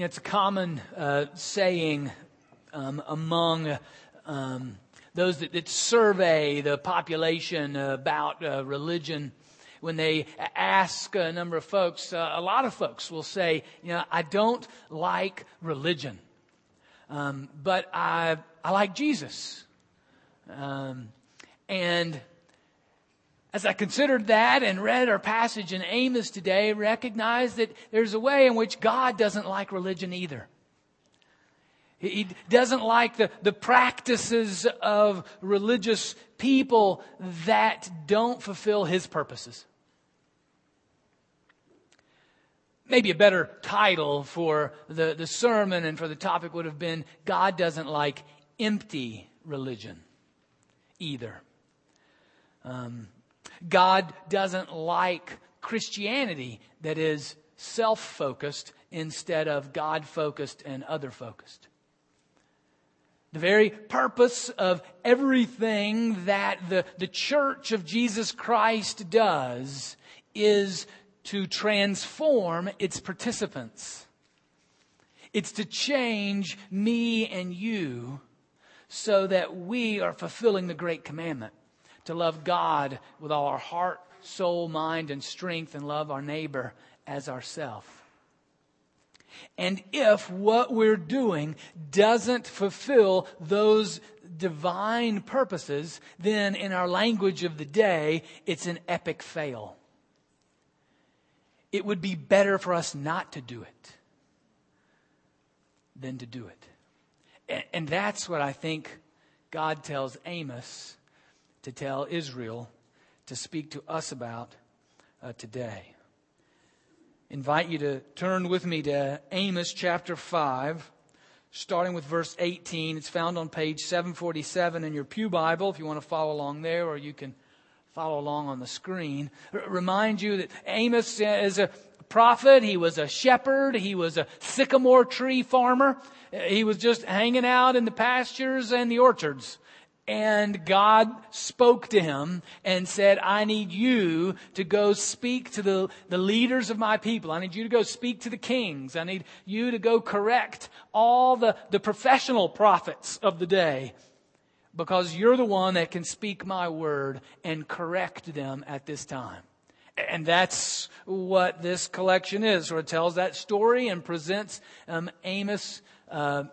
It's a common uh, saying um, among um, those that, that, survey the population about uh, religion. When they ask a number of folks, uh, a lot of folks will say, you know, I don't like religion, um, but I, I like Jesus. Um, and as I considered that and read our passage in Amos today, recognize that there's a way in which God doesn't like religion either. He doesn't like the, the practices of religious people that don't fulfill his purposes. Maybe a better title for the, the sermon and for the topic would have been God doesn't like empty religion either. Um, God doesn't like Christianity that is self focused instead of God focused and other focused. The very purpose of everything that the, the church of Jesus Christ does is to transform its participants. It's to change me and you so that we are fulfilling the great commandment to love God with all our heart, soul, mind, and strength, and love our neighbor as ourself. And if what we're doing doesn't fulfill those divine purposes, then in our language of the day, it's an epic fail. It would be better for us not to do it than to do it. And, that's what I think God tells Amos to tell Israel to speak to us about uh, today. Invite you to turn with me to Amos chapter 5, starting with verse 18. It's found on page 747 in your Pew Bible if you want to follow along there, or you can follow along on the screen. R- remind you that Amos is a prophet, he was a shepherd, he was a sycamore tree farmer. He was just hanging out in the pastures and the orchards and God spoke to him and said, I need you to go speak to the, the leaders of my people. I need you to go speak to the kings. I need you to go correct all the, the professional prophets of the day because you're the one that can speak my word and correct them at this time. And that's what this collection is. So it tells that story and presents um, Amos' uh,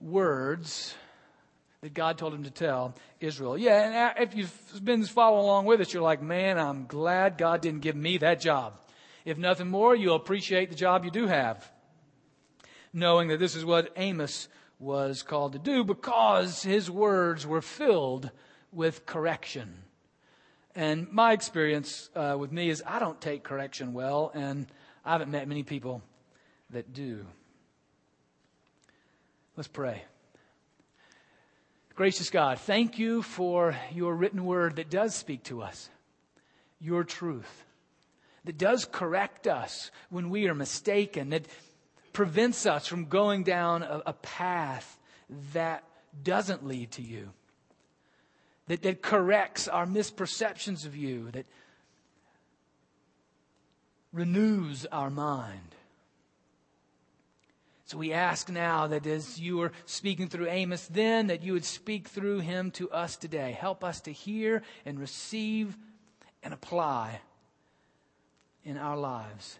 words that God told him to tell Israel. Yeah, and if you've been following along with us, you're like, man, I'm glad God didn't give me that job. If nothing more, you'll appreciate the job you do have. Knowing that this is what Amos was called to do because his words were filled with correction. And my experience uh, with me is I don't take correction well, and I haven't met many people that do. Let's pray. Gracious God, thank you for your written word that does speak to us, your truth, that does correct us when we are mistaken, that prevents us from going down a, a path that doesn't lead to you, that, that corrects our misperceptions of you, that renews our mind. So we ask now that as you are speaking through Amos then, that you would speak through him to us today. Help us to hear and receive and apply in our lives.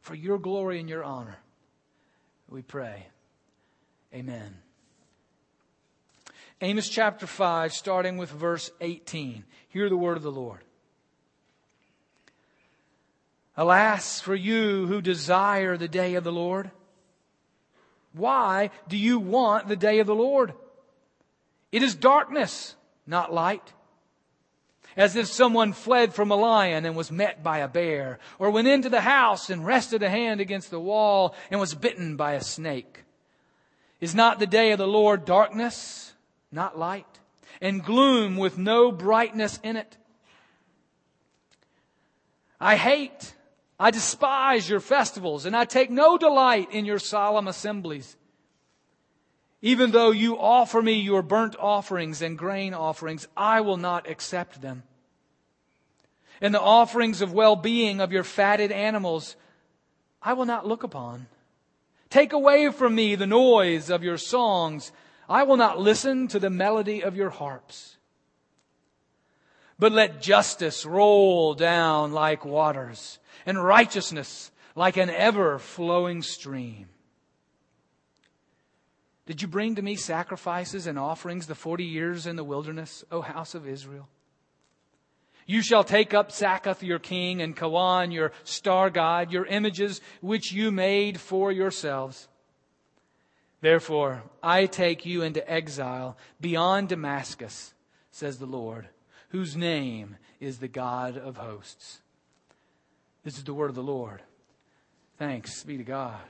For your glory and your honor, we pray. Amen. Amos chapter 5, starting with verse 18. Hear the word of the Lord. Alas for you who desire the day of the Lord why do you want the day of the Lord? It is darkness, not light. As if someone fled from a lion and was met by a bear, or went into the house and rested a hand against the wall and was bitten by a snake. Is not the day of the Lord darkness, not light, and gloom with no brightness in it? I hate I despise your festivals and I take no delight in your solemn assemblies. Even though you offer me your burnt offerings and grain offerings, I will not accept them. And the offerings of well-being of your fatted animals, I will not look upon. Take away from me the noise of your songs. I will not listen to the melody of your harps. But let justice roll down like waters and righteousness like an ever flowing stream. Did you bring to me sacrifices and offerings the forty years in the wilderness, O house of Israel? You shall take up Sakkuth your king and Kaiwan your star god, your images which you made for yourselves. Therefore, I take you into exile beyond Damascus, says the Lord, whose name is the God of hosts. This is the word of the Lord. Thanks be to God.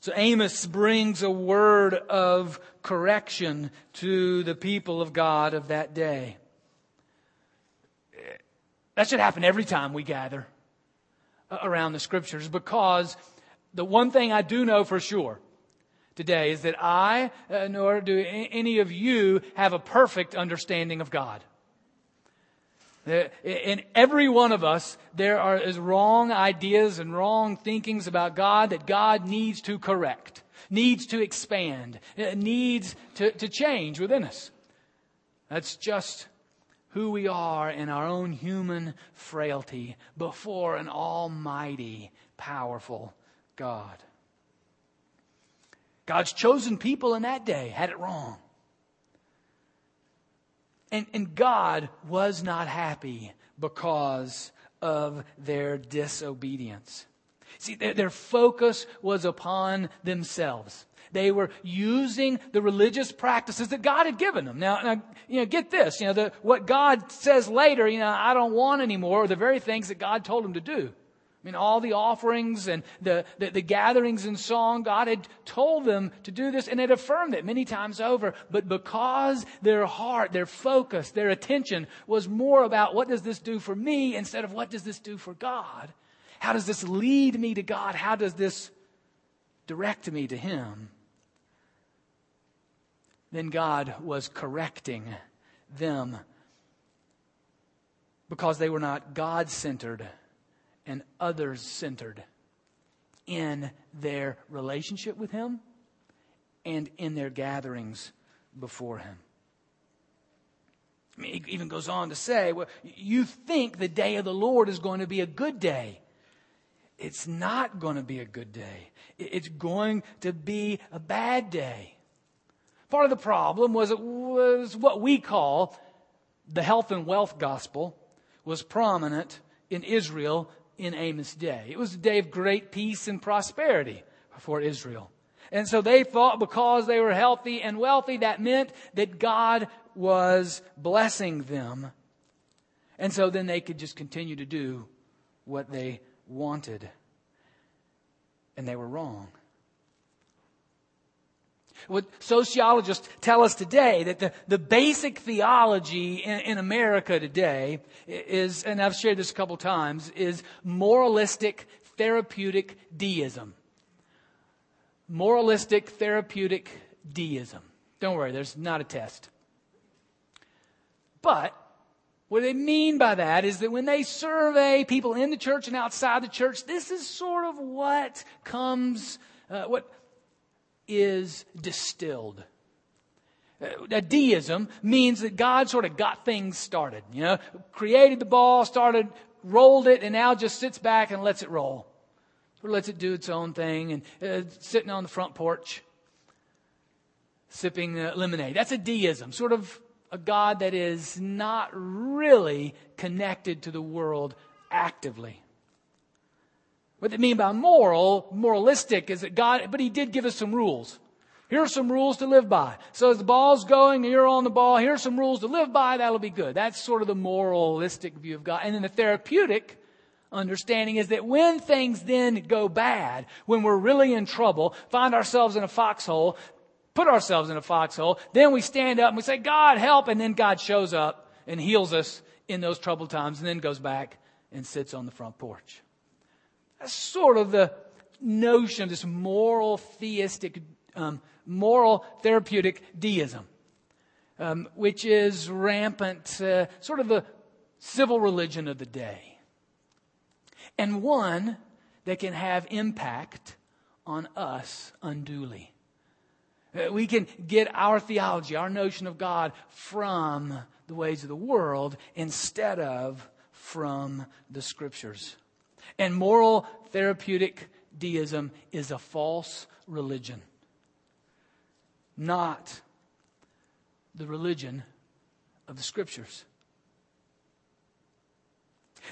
So Amos brings a word of correction to the people of God of that day. That should happen every time we gather around the scriptures because the one thing I do know for sure today is that I, uh, nor do any of you, have a perfect understanding of God. In every one of us, there are is wrong ideas and wrong thinkings about God that God needs to correct, needs to expand, uh, needs to, to change within us. That's just who we are in our own human frailty before an almighty, powerful God. God's chosen people in that day had it wrong. And, and God was not happy because of their disobedience. See, their, their focus was upon themselves. They were using the religious practices that God had given them. Now, now you know, get this, you know, the, what God says later, you know, I don't want anymore, are the very things that God told them to do. I mean, all the offerings and the, the, the, gatherings in song, God had told them to do this and had affirmed it many times over. But because their heart, their focus, their attention was more about what does this do for me instead of what does this do for God? How does this lead me to God? How does this direct me to Him? Then God was correcting them because they were not God centered and others centered in their relationship with Him and in their gatherings before Him. I mean, it even goes on to say, well, you think the day of the Lord is going to be a good day. It's not going to be a good day. It's going to be a bad day. Part of the problem was it was what we call the health and wealth gospel was prominent in Israel in Amos' day. It was a day of great peace and prosperity for Israel. And so they thought because they were healthy and wealthy, that meant that God was blessing them. And so then they could just continue to do what they wanted. And they were wrong. What sociologists tell us today that the, the basic theology in, in America today is, and I've shared this a couple times, is moralistic therapeutic deism. Moralistic therapeutic deism. Don't worry, there's not a test. But what they mean by that is that when they survey people in the church and outside the church, this is sort of what comes, uh, what is distilled. Uh, deism means that God sort of got things started, you know, created the ball, started, rolled it, and now just sits back and lets it roll. Or lets it do its own thing and uh, sitting on the front porch, sipping uh, lemonade. That's a deism, sort of a God that is not really connected to the world actively. What they mean by moral, moralistic, is that God, but He did give us some rules. Here are some rules to live by. So as the ball's going, you're on the ball, here's some rules to live by, that'll be good. That's sort of the moralistic view of God. And then the therapeutic understanding is that when things then go bad, when we're really in trouble, find ourselves in a foxhole, put ourselves in a foxhole, then we stand up and we say, God help, and then God shows up and heals us in those troubled times and then goes back and sits on the front porch. That's sort of the notion of this moral theistic, um, moral therapeutic deism, um, which is rampant, uh, sort of the civil religion of the day. And one that can have impact on us unduly. Uh, we can get our theology, our notion of God from the ways of the world instead of from the scriptures. And moral therapeutic deism is a false religion, not the religion of the scriptures.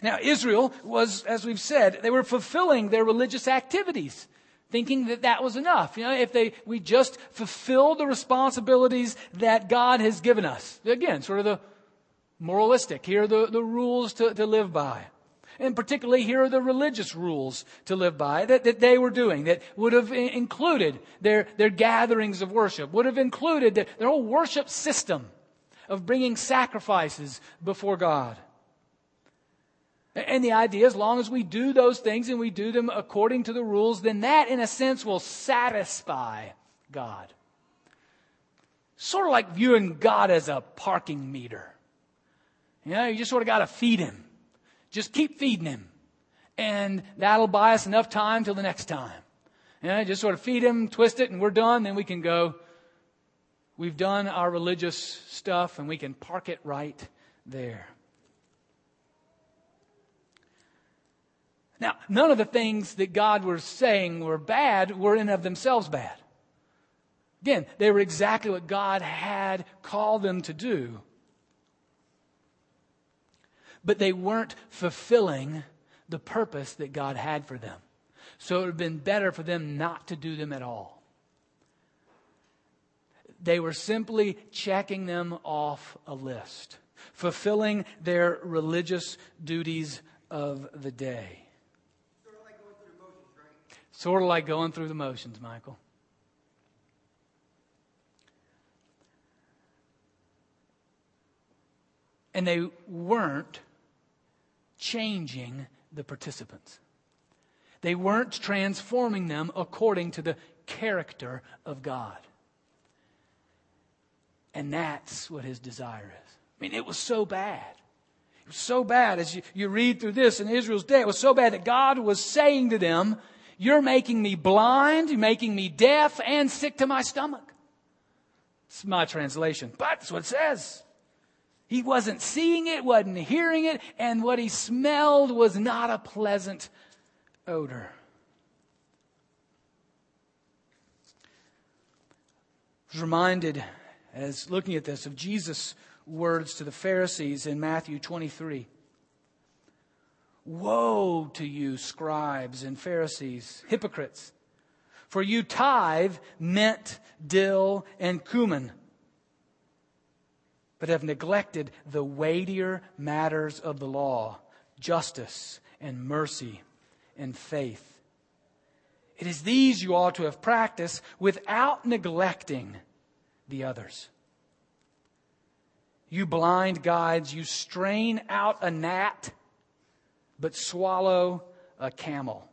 Now, Israel was, as we've said, they were fulfilling their religious activities, thinking that that was enough. You know, if they, we just fulfill the responsibilities that God has given us. Again, sort of the moralistic. Here are the, the rules to, to live by. And particularly, here are the religious rules to live by that, that they were doing that would have included their, their gatherings of worship, would have included their, their whole worship system of bringing sacrifices before God. And the idea, as long as we do those things and we do them according to the rules, then that, in a sense, will satisfy God. Sort of like viewing God as a parking meter. You know, you just sort of got to feed him. Just keep feeding him. And that'll buy us enough time till the next time. Know, just sort of feed him, twist it, and we're done. Then we can go. We've done our religious stuff and we can park it right there. Now, none of the things that God was saying were bad were in of themselves bad. Again, they were exactly what God had called them to do. But they weren't fulfilling the purpose that God had for them. So it would have been better for them not to do them at all. They were simply checking them off a list, fulfilling their religious duties of the day. Sort of like going through the motions, right? Sort of like going through the motions, Michael. And they weren't changing the participants. They weren't transforming them according to the character of God. And that's what his desire is. I mean, it was so bad. It was so bad as you, you read through this in Israel's day. It was so bad that God was saying to them, you're making me blind, you're making me deaf, and sick to my stomach. It's my translation, but that's what it says. He wasn't seeing it, wasn't hearing it, and what he smelled was not a pleasant odor. I was reminded, as looking at this, of Jesus' words to the Pharisees in Matthew 23. Woe to you, scribes and Pharisees, hypocrites! For you tithe mint, dill, and cumin, but have neglected the weightier matters of the law justice and mercy and faith. It is these you ought to have practiced without neglecting the others. You blind guides, you strain out a gnat but swallow a camel.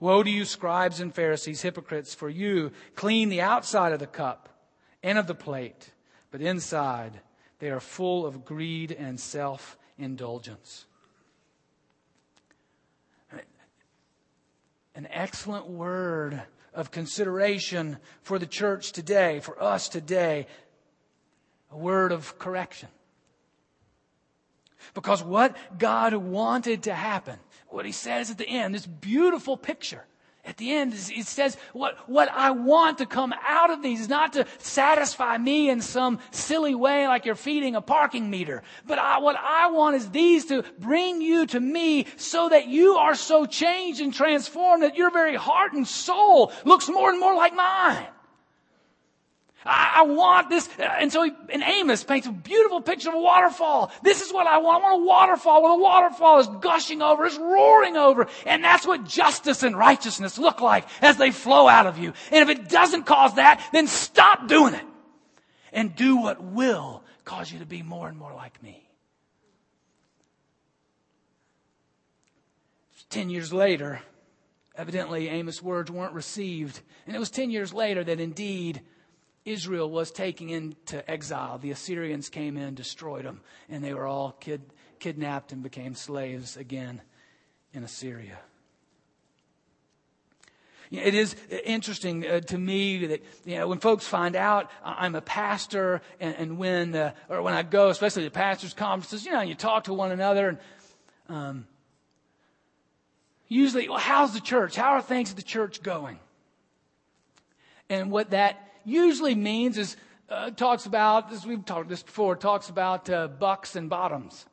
Woe to you, scribes and Pharisees, hypocrites, for you clean the outside of the cup and of the plate, but inside they are full of greed and self indulgence. An excellent word of consideration for the church today, for us today, a word of correction. Because what God wanted to happen, what he says at the end, this beautiful picture. At the end, it says, what, what I want to come out of these is not to satisfy me in some silly way like you're feeding a parking meter. But I, what I want is these to bring you to me so that you are so changed and transformed that your very heart and soul looks more and more like mine. I, I want this. And so he, in Amos paints a beautiful picture of a waterfall. This is what I want. I want a waterfall where the waterfall is gushing over, is roaring over. And that's what justice and righteousness look like as they flow out of you. And if it doesn't cause that, then stop doing it and do what will cause you to be more and more like me. Ten years later, evidently Amos' words weren't received. And it was ten years later that indeed Israel was taken into exile. The Assyrians came in, destroyed them, and they were all kid, kidnapped and became slaves again in Assyria. It is interesting uh, to me that you know when folks find out I'm a pastor, and, and when uh, or when I go, especially to pastors' conferences, you know, you talk to one another, and um, usually, well, how's the church? How are things at the church going? And what that usually means is uh, talks about, as we've talked this before, talks about uh, bucks and bottoms.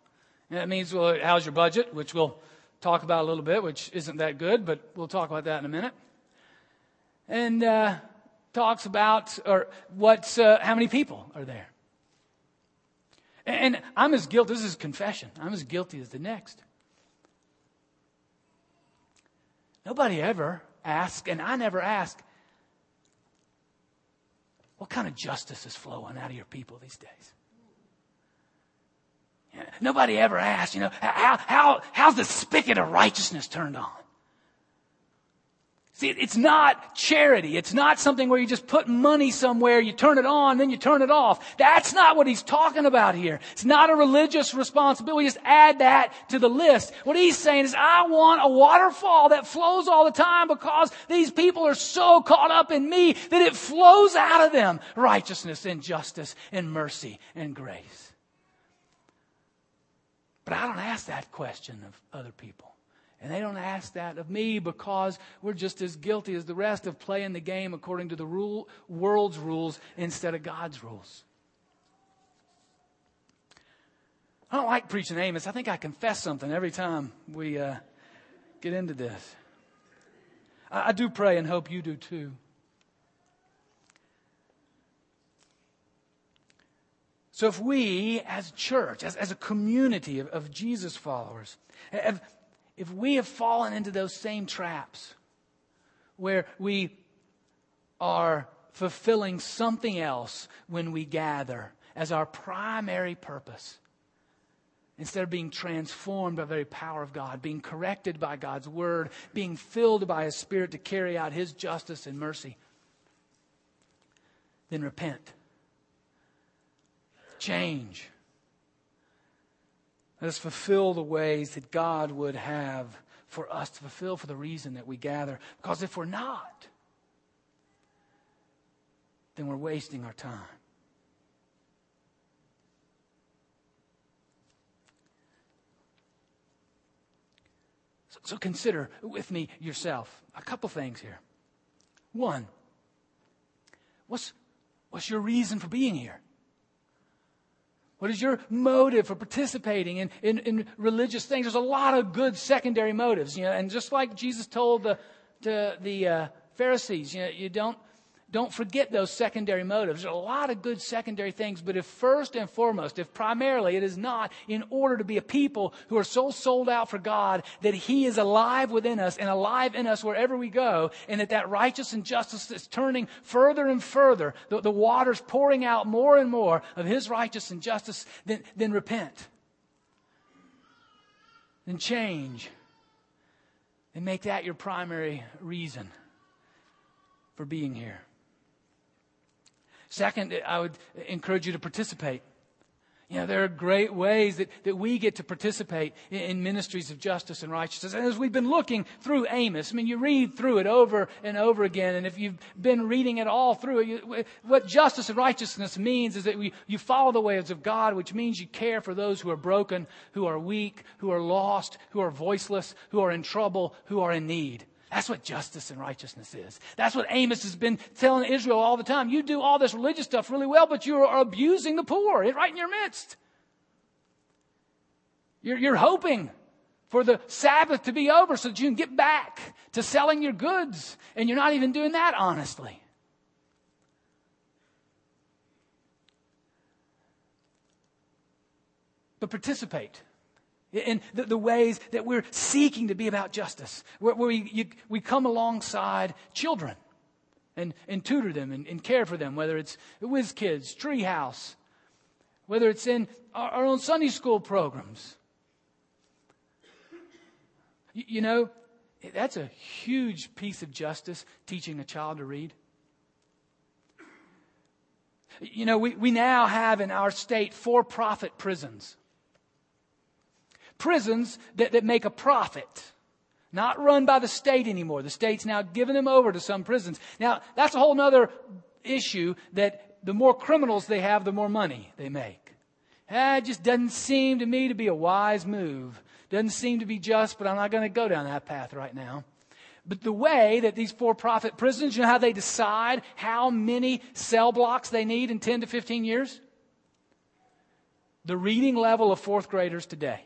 And that means, well, how's your budget? Which we'll talk about a little bit, which isn't that good, but we'll talk about that in a minute. And uh, talks about, or what's, uh, how many people are there? And I'm as guilty, this is confession, I'm as guilty as the next. Nobody ever asks, and I never ask, what kind of justice is flowing out of your people these days? Nobody ever asked, you know, how, how, how's the spigot of righteousness turned on? See, it's not charity. It's not something where you just put money somewhere, you turn it on, then you turn it off. That's not what he's talking about here. It's not a religious responsibility. Just add that to the list. What he's saying is, I want a waterfall that flows all the time because these people are so caught up in me that it flows out of them righteousness and justice and mercy and grace. But I don't ask that question of other people. And they don't ask that of me because we're just as guilty as the rest of playing the game according to the rule, world's rules instead of God's rules. I don't like preaching Amos. I think I confess something every time we uh, get into this. I, I do pray and hope you do too. So if we, as a church, as, as a community of, of Jesus followers, have, if we have fallen into those same traps where we are fulfilling something else when we gather as our primary purpose, instead of being transformed by the very power of God, being corrected by God's word, being filled by His Spirit to carry out His justice and mercy, then repent change. Let us fulfill the ways that God would have for us to fulfill for the reason that we gather. Because if we're not, then we're wasting our time. So, so consider with me yourself a couple things here. One, what's, what's your reason for being here? What is your motive for participating in, in, in, religious things? There's a lot of good secondary motives, you know, and just like Jesus told the, to the uh, Pharisees, you know, you don't don't forget those secondary motives. There's a lot of good secondary things, but if first and foremost, if primarily it is not in order to be a people who are so sold out for God that He is alive within us and alive in us wherever we go, and that that righteous and justice is turning further and further, the, the waters pouring out more and more of His righteous and justice, then, then repent. Then change. And make that your primary reason for being here. Second, I would encourage you to participate. You know, there are great ways that, that we get to participate in, in, ministries of justice and righteousness. And as we've been looking through Amos, I mean, you read through it over and over again. And if you've been reading it all through, you, what justice and righteousness means is that we, you follow the ways of God, which means you care for those who are broken, who are weak, who are lost, who are voiceless, who are in trouble, who are in need. That's what justice and righteousness is. That's what Amos has been telling Israel all the time. You do all this religious stuff really well, but you are abusing the poor right in your midst. You're, you're hoping for the Sabbath to be over so that you can get back to selling your goods, and you're not even doing that honestly. But participate in the, the, ways that we're seeking to be about justice, where, where we, you, we come alongside children and, and tutor them and, and, care for them, whether it's Whiz Kids, Treehouse, whether it's in our, our own Sunday school programs. You, you know, that's a huge piece of justice, teaching a child to read. You know, we, we now have in our state for profit prisons prisons that, that make a profit. Not run by the state anymore. The state's now given them over to some prisons. Now, that's a whole other issue that the more criminals they have, the more money they make. Eh, it just doesn't seem to me to be a wise move. Doesn't seem to be just, but I'm not going to go down that path right now. But the way that these for profit prisons, you know how they decide how many cell blocks they need in 10 to 15 years? The reading level of fourth graders today.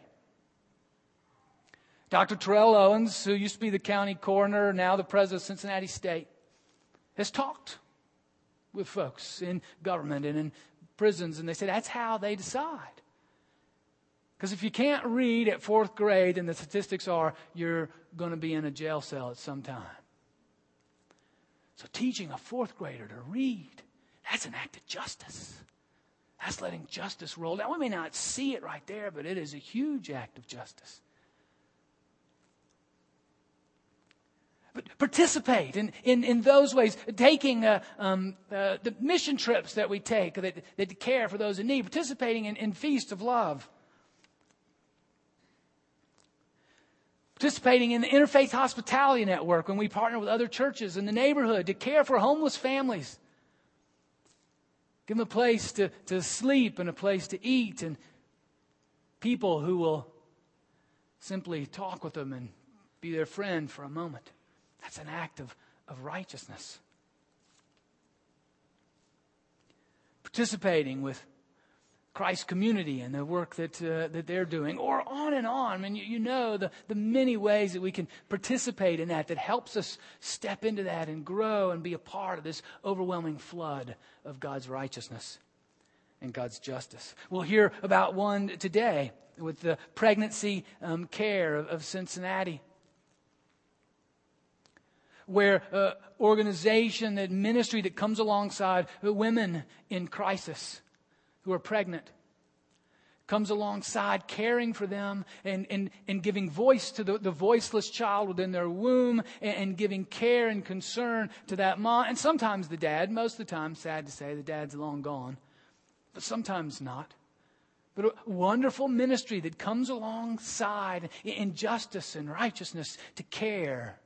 Dr. O'dell Owens, who used to be the county coroner, now the president of Cincinnati State, has talked with folks in government and in prisons, and they say that's how they decide. Because if you can't read at fourth grade, then the statistics are you're going to be in a jail cell at some time. So teaching a fourth grader to read, that's an act of justice. That's letting justice roll down. We may not see it right there, but it is a huge act of justice. Participate in, in, in those ways, taking uh, um, uh, the mission trips that we take that, that care for those in need, participating in, in Feast of Love, participating in the Interfaith Hospitality Network when we partner with other churches in the neighborhood to care for homeless families. Give them a place to, to sleep and a place to eat and people who will simply talk with them and be their friend for a moment. That's an act of, of righteousness. Participating with Christ's community and the work that, uh, that they're doing, or on and on. I mean, you, you, know the, the many ways that we can participate in that that helps us step into that and grow and be a part of this overwhelming flood of God's righteousness and God's justice. We'll hear about one today with the pregnancy um, care of, of Cincinnati where uh, organization, that ministry that comes alongside women in crisis who are pregnant, comes alongside caring for them and, and, and giving voice to the, the voiceless child within their womb and, and giving care and concern to that mom. And sometimes the dad, most of the time, sad to say, the dad's long gone, but sometimes not. But a wonderful ministry that comes alongside in justice and righteousness to care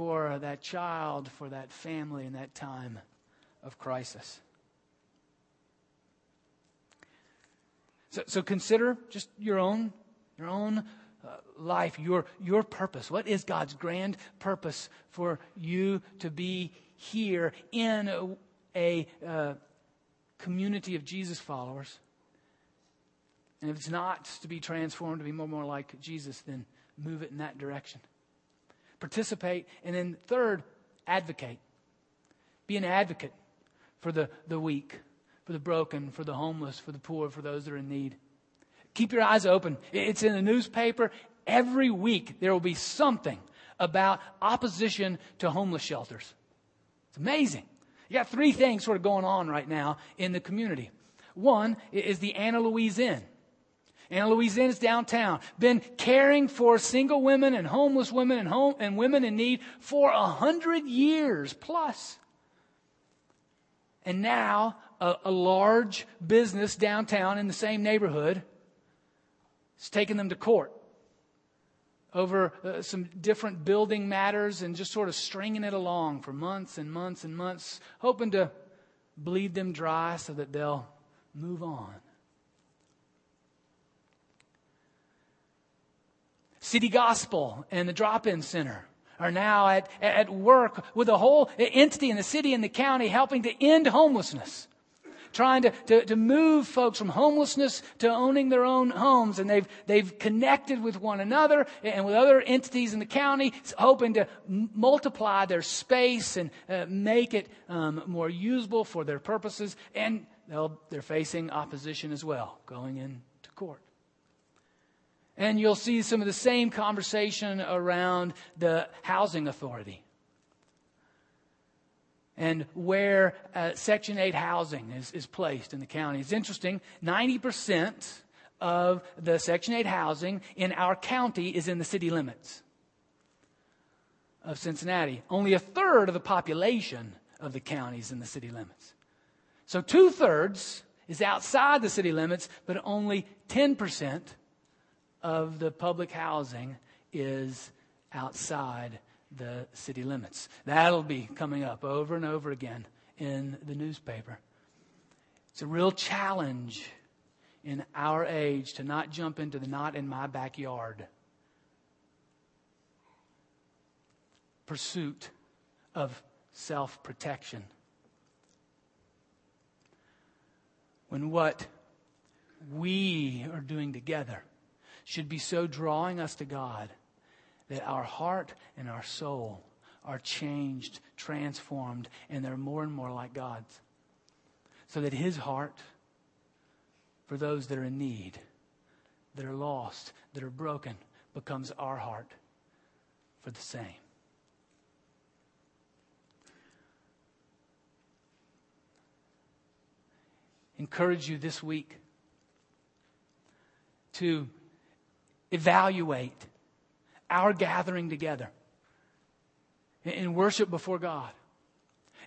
for that child, for that family in that time of crisis. So, so consider just your own, your own uh, life, your, your purpose. What is God's grand purpose for you to be here in a, a uh, community of Jesus followers? And if it's not to be transformed to be more and more like Jesus, then move it in that direction participate. And then third, advocate. Be an advocate for the, the weak, for the broken, for the homeless, for the poor, for those that are in need. Keep your eyes open. It's in the newspaper. Every week there will be something about opposition to homeless shelters. It's amazing. You got three things sort of going on right now in the community. One is the Anna Louise Inn. Anna Louise Inn's downtown. Been caring for single women and homeless women and home and women in need for a hundred years plus. And now a, a, large business downtown in the same neighborhood is taking them to court over uh, some different building matters and just sort of stringing it along for months and months and months, hoping to bleed them dry so that they'll move on. City Gospel and the Drop In Center are now at, at work with a whole entity in the city and the county helping to end homelessness. Trying to, to, to move folks from homelessness to owning their own homes. And they've, they've connected with one another and with other entities in the county, hoping to m- multiply their space and uh, make it um, more usable for their purposes. And they're facing opposition as well, going into court. And you'll see some of the same conversation around the housing authority and where uh, Section 8 housing is, is placed in the county. It's interesting 90% of the Section 8 housing in our county is in the city limits of Cincinnati. Only a third of the population of the county is in the city limits. So two thirds is outside the city limits, but only 10% of the public housing is outside the city limits. That'll be coming up over and over again in the newspaper. It's a real challenge in our age to not jump into the not in my backyard pursuit of self protection. When what we are doing together should be so drawing us to God that our heart and our soul are changed, transformed, and they're more and more like God's. So that His heart for those that are in need, that are lost, that are broken, becomes our heart for the same. Encourage you this week to evaluate our gathering together in worship before God.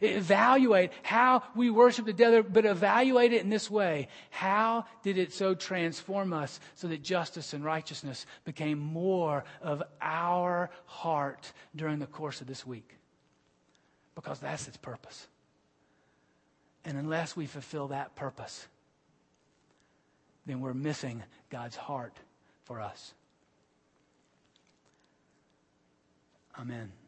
Evaluate how we worship together, but evaluate it in this way. How did it so transform us so that justice and righteousness became more of our heart during the course of this week? Because that's its purpose. And unless we fulfill that purpose, then we're missing God's heart for us. Amen.